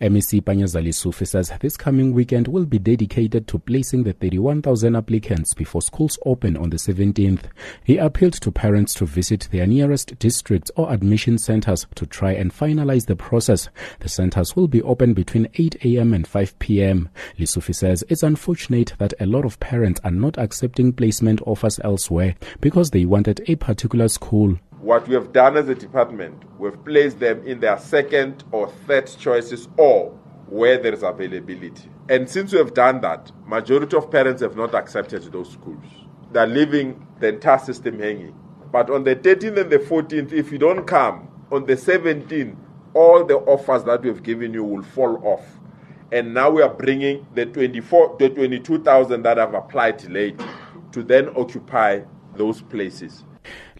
MEC Panyaza Lesufi says this coming weekend will be dedicated to placing the 31,000 applicants before schools open on the 17th. He appealed to parents to visit their nearest districts or admission centers to try and finalize the process. The centers will be open between 8 a.m. and 5 p.m. Lesufi says it's unfortunate that a lot of parents are not accepting placement offers elsewhere because they wanted a particular school. What we have done as a department, we've placed them in their second or third choices or where there is availability. And since we have done that, majority of parents have not accepted those schools. They're leaving the entire system hanging. But on the 13th and the 14th, if you don't come, on the 17th, all the offers that we've given you will fall off. And now we are bringing the 24, the 22,000 that have applied late to then occupy those places.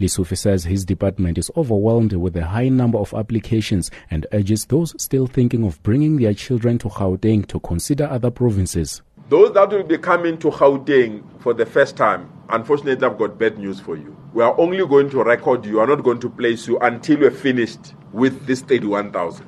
Lesufi says his department is overwhelmed with a high number of applications and urges those still thinking of bringing their children to Gauteng to consider other provinces. Those that will be coming to Gauteng for the first time, unfortunately, I've got bad news for you. We are only going to record you, we are not going to place you until we're finished with this 31,000.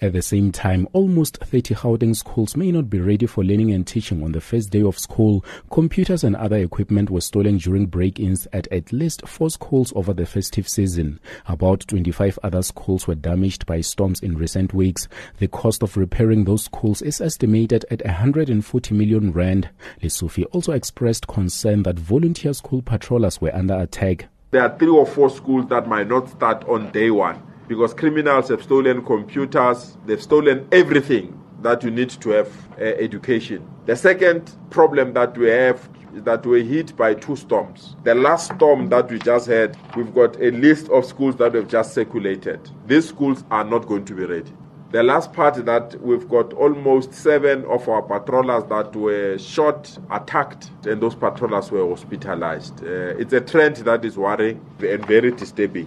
At the same time, almost 30 Gauteng schools may not be ready for learning and teaching on the first day of school. Computers and other equipment were stolen during break-ins at at least four schools over the festive season. About 25 other schools were damaged by storms in recent weeks. The cost of repairing those schools is estimated at 140 million rand. Lesufi also expressed concern that volunteer school patrollers were under attack. There are three or four schools that might not start on day one because criminals have stolen computers, they've stolen everything that you need to have uh, education. The second problem that we have is that we're hit by two storms. The last storm that we just had, we've got a list of schools that we've just circulated. These schools are not going to be ready. The last part that we've got almost seven of our patrollers that were shot, attacked, and those patrollers were hospitalized. Uh, it's a trend that is worrying and very disturbing.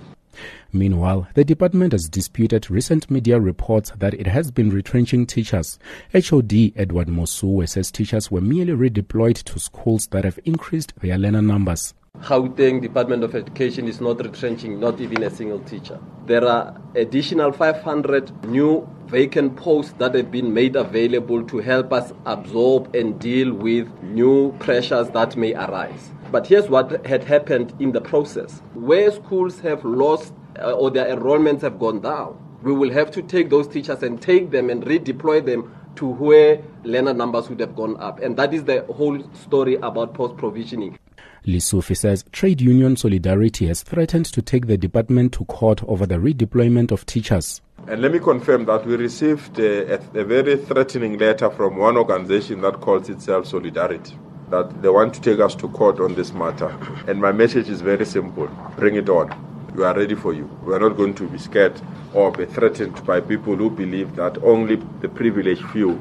Meanwhile, the department has disputed recent media reports that it has been retrenching teachers. HOD Edward Mosuwe says teachers were merely redeployed to schools that have increased their learner numbers. Gauteng Department of Education is not retrenching not even a single teacher. There are additional 500 new vacant posts that have been made available to help us absorb and deal with new pressures that may arise. But here's what had happened in the process. Where schools have lost uh, or their enrollments have gone down, we will have to take those teachers and take them and redeploy them to where learner numbers would have gone up. And that is the whole story about post provisioning. Lesufi says trade union Solidarity has threatened to take the department to court over the redeployment of teachers. And let me confirm that we received a, a, a very threatening letter from one organization that calls itself Solidarity that they want to take us to court on this matter. And my message is very simple bring it on. We are ready for you. We are not going to be scared or be threatened by people who believe that only the privileged few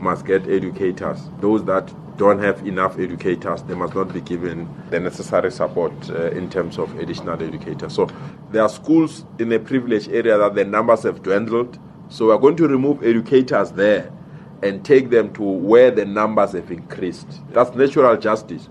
must get educators. Those that don't have enough educators, they must not be given the necessary support uh, in terms of additional educators. So there are schools in a privileged area that the numbers have dwindled. So we're going to remove educators there and take them to where the numbers have increased. That's natural justice.